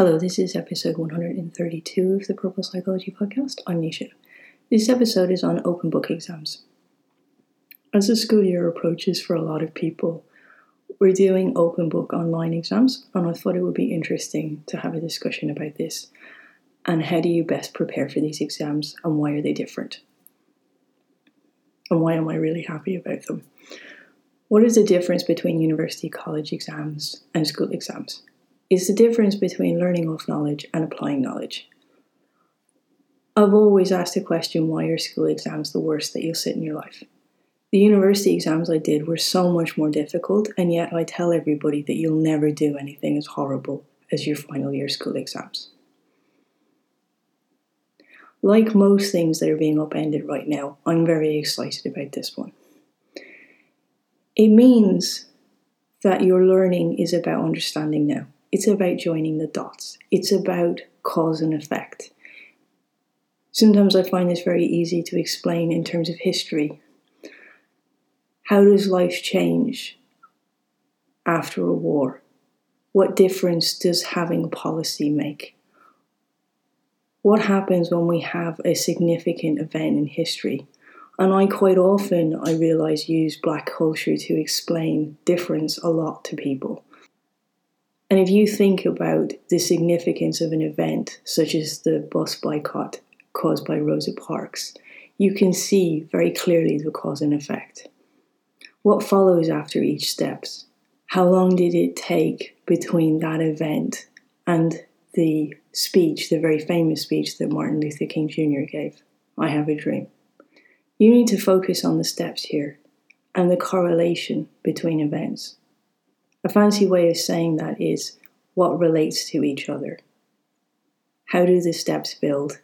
Hello, this is episode 132 of the Purple Psychology Podcast. I'm Nisha. This episode is on open book exams. As the school year approaches for a lot of people, we're doing open book online exams, and I thought it would be interesting to have a discussion about this and how do you best prepare for these exams and why are they different? And why am I really happy about them? What is the difference between university college exams and school exams? Is the difference between learning off knowledge and applying knowledge. I've always asked the question why are school exams the worst that you'll sit in your life? The university exams I did were so much more difficult, and yet I tell everybody that you'll never do anything as horrible as your final year school exams. Like most things that are being upended right now, I'm very excited about this one. It means that your learning is about understanding now. It's about joining the dots. It's about cause and effect. Sometimes I find this very easy to explain in terms of history. How does life change after a war? What difference does having policy make? What happens when we have a significant event in history? And I quite often, I realize, use black culture to explain difference a lot to people. And if you think about the significance of an event such as the bus boycott caused by Rosa Parks, you can see very clearly the cause and effect. What follows after each steps? How long did it take between that event and the speech, the very famous speech that Martin Luther King Jr. gave? I have a dream. You need to focus on the steps here and the correlation between events. A fancy way of saying that is what relates to each other. How do the steps build?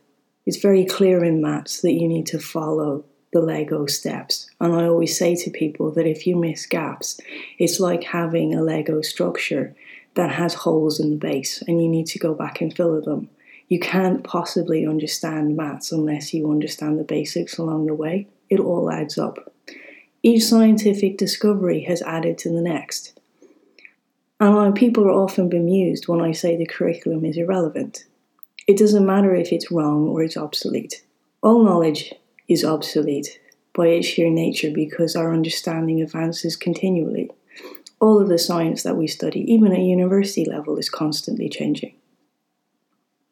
It's very clear in maths that you need to follow the Lego steps. And I always say to people that if you miss gaps, it's like having a Lego structure that has holes in the base and you need to go back and fill them. You can't possibly understand maths unless you understand the basics along the way. It all adds up. Each scientific discovery has added to the next. And people are often bemused when I say the curriculum is irrelevant. It doesn't matter if it's wrong or it's obsolete. All knowledge is obsolete by its sheer nature because our understanding advances continually. All of the science that we study, even at university level, is constantly changing.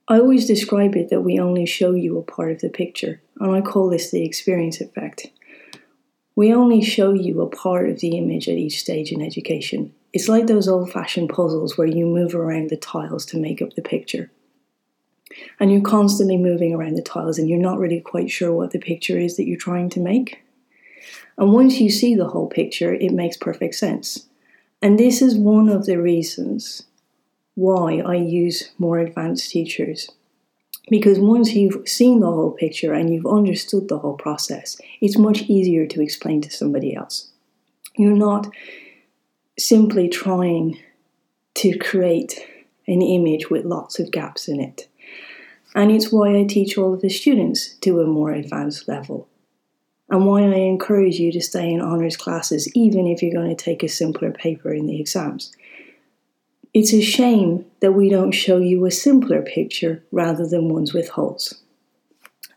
I always describe it that we only show you a part of the picture, and I call this the experience effect. We only show you a part of the image at each stage in education, it's like those old fashioned puzzles where you move around the tiles to make up the picture. And you're constantly moving around the tiles and you're not really quite sure what the picture is that you're trying to make. And once you see the whole picture, it makes perfect sense. And this is one of the reasons why I use more advanced teachers. Because once you've seen the whole picture and you've understood the whole process, it's much easier to explain to somebody else. You're not simply trying to create an image with lots of gaps in it. And it's why I teach all of the students to a more advanced level. And why I encourage you to stay in honours classes, even if you're going to take a simpler paper in the exams. It's a shame that we don't show you a simpler picture rather than ones with holes.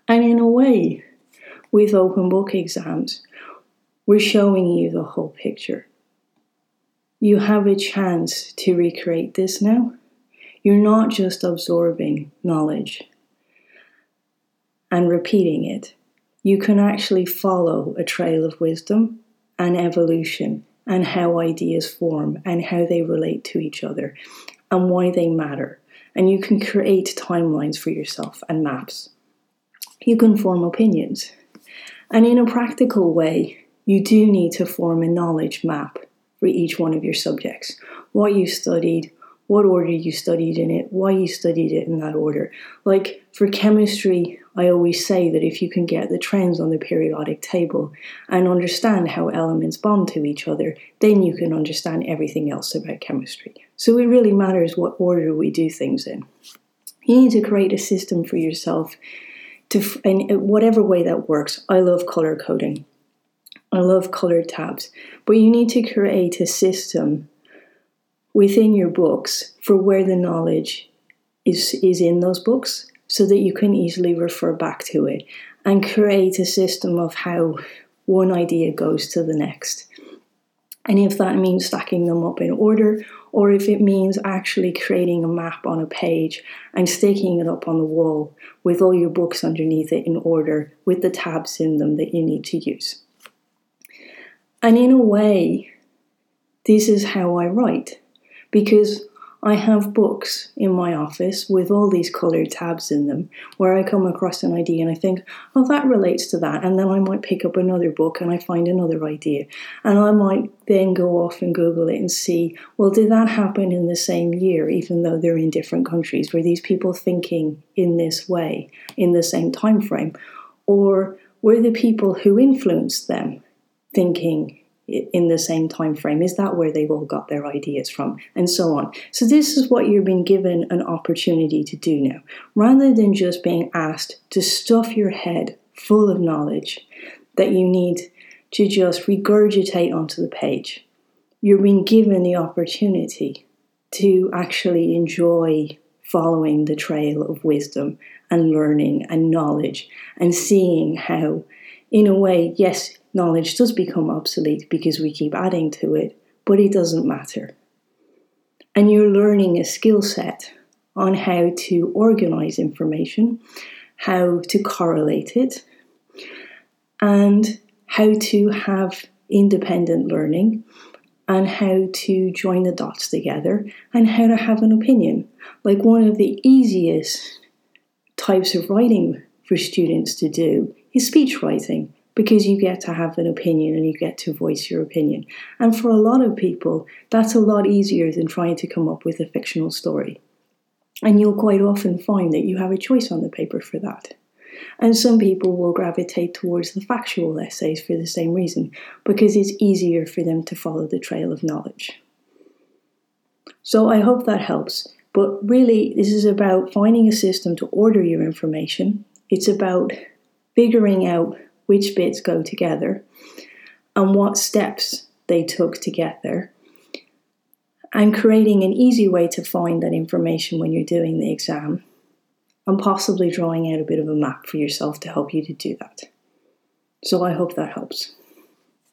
And in a way, with open book exams, we're showing you the whole picture. You have a chance to recreate this now. You're not just absorbing knowledge and repeating it. You can actually follow a trail of wisdom and evolution and how ideas form and how they relate to each other and why they matter. And you can create timelines for yourself and maps. You can form opinions. And in a practical way, you do need to form a knowledge map for each one of your subjects. What you studied, what order you studied in it, why you studied it in that order. Like for chemistry, I always say that if you can get the trends on the periodic table and understand how elements bond to each other, then you can understand everything else about chemistry. So it really matters what order we do things in. You need to create a system for yourself to, in whatever way that works. I love color coding. I love colored tabs, but you need to create a system within your books for where the knowledge is, is in those books so that you can easily refer back to it and create a system of how one idea goes to the next. And if that means stacking them up in order, or if it means actually creating a map on a page and sticking it up on the wall with all your books underneath it in order with the tabs in them that you need to use. And in a way, this is how I write because I have books in my office with all these colored tabs in them where I come across an idea and I think, oh, that relates to that. And then I might pick up another book and I find another idea. And I might then go off and Google it and see, well, did that happen in the same year, even though they're in different countries? Were these people thinking in this way in the same time frame? Or were the people who influenced them thinking in the same time frame is that where they've all got their ideas from? And so on. So this is what you're being given an opportunity to do now. Rather than just being asked to stuff your head full of knowledge that you need to just regurgitate onto the page you're being given the opportunity to actually enjoy following the trail of wisdom and learning and knowledge and seeing how in a way yes knowledge does become obsolete because we keep adding to it, but it doesn't matter. And you're learning a skill set on how to organize information, how to correlate it, and how to have independent learning, and how to join the dots together, and how to have an opinion. Like one of the easiest types of writing for students to do is speech writing because you get to have an opinion and you get to voice your opinion. And for a lot of people, that's a lot easier than trying to come up with a fictional story. And you'll quite often find that you have a choice on the paper for that. And some people will gravitate towards the factual essays for the same reason, because it's easier for them to follow the trail of knowledge. So I hope that helps. But really, this is about finding a system to order your information. It's about figuring out which bits go together, and what steps they took to get there, and creating an easy way to find that information when you're doing the exam, and possibly drawing out a bit of a map for yourself to help you to do that. So I hope that helps.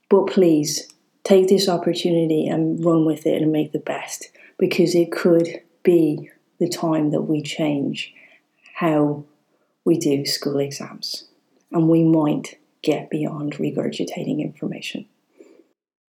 But please take this opportunity and run with it and make the best because it could be the time that we change how we do school exams. And we might get beyond regurgitating information.